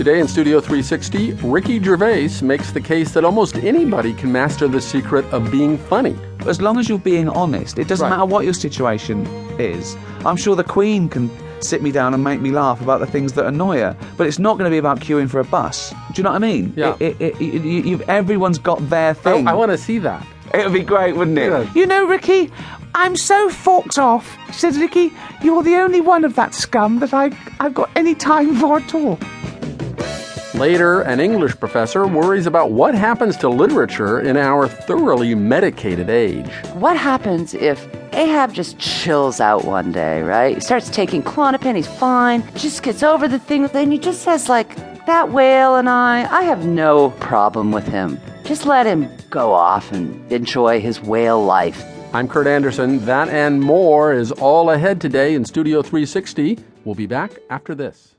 Today in Studio 360, Ricky Gervais makes the case that almost anybody can master the secret of being funny. As long as you're being honest, it doesn't Right. matter what your situation is. I'm sure the Queen can sit me down and make me laugh about the things that annoy her, but it's not going to be about queuing for a bus. Do you know what I mean? Yeah. It, it, it, you- you've, everyone's got their oh, thing. I want to see that. It would be great, wouldn't it? Yeah. You know, Ricky, I'm so forked off. She said, Ricky, you're the only one of that scum that I, I've got any time for at all. Later, an English professor worries about what happens to literature in our thoroughly medicated age. What happens if Ahab just chills out one day, right? He starts taking Klonopin, he's fine, just gets over the thing, then he just says, like, that whale and I, I have no problem with him. Just let him go off and enjoy his whale life. I'm Kurt Andersen. That and more is all ahead today in Studio 360. We'll be back after this.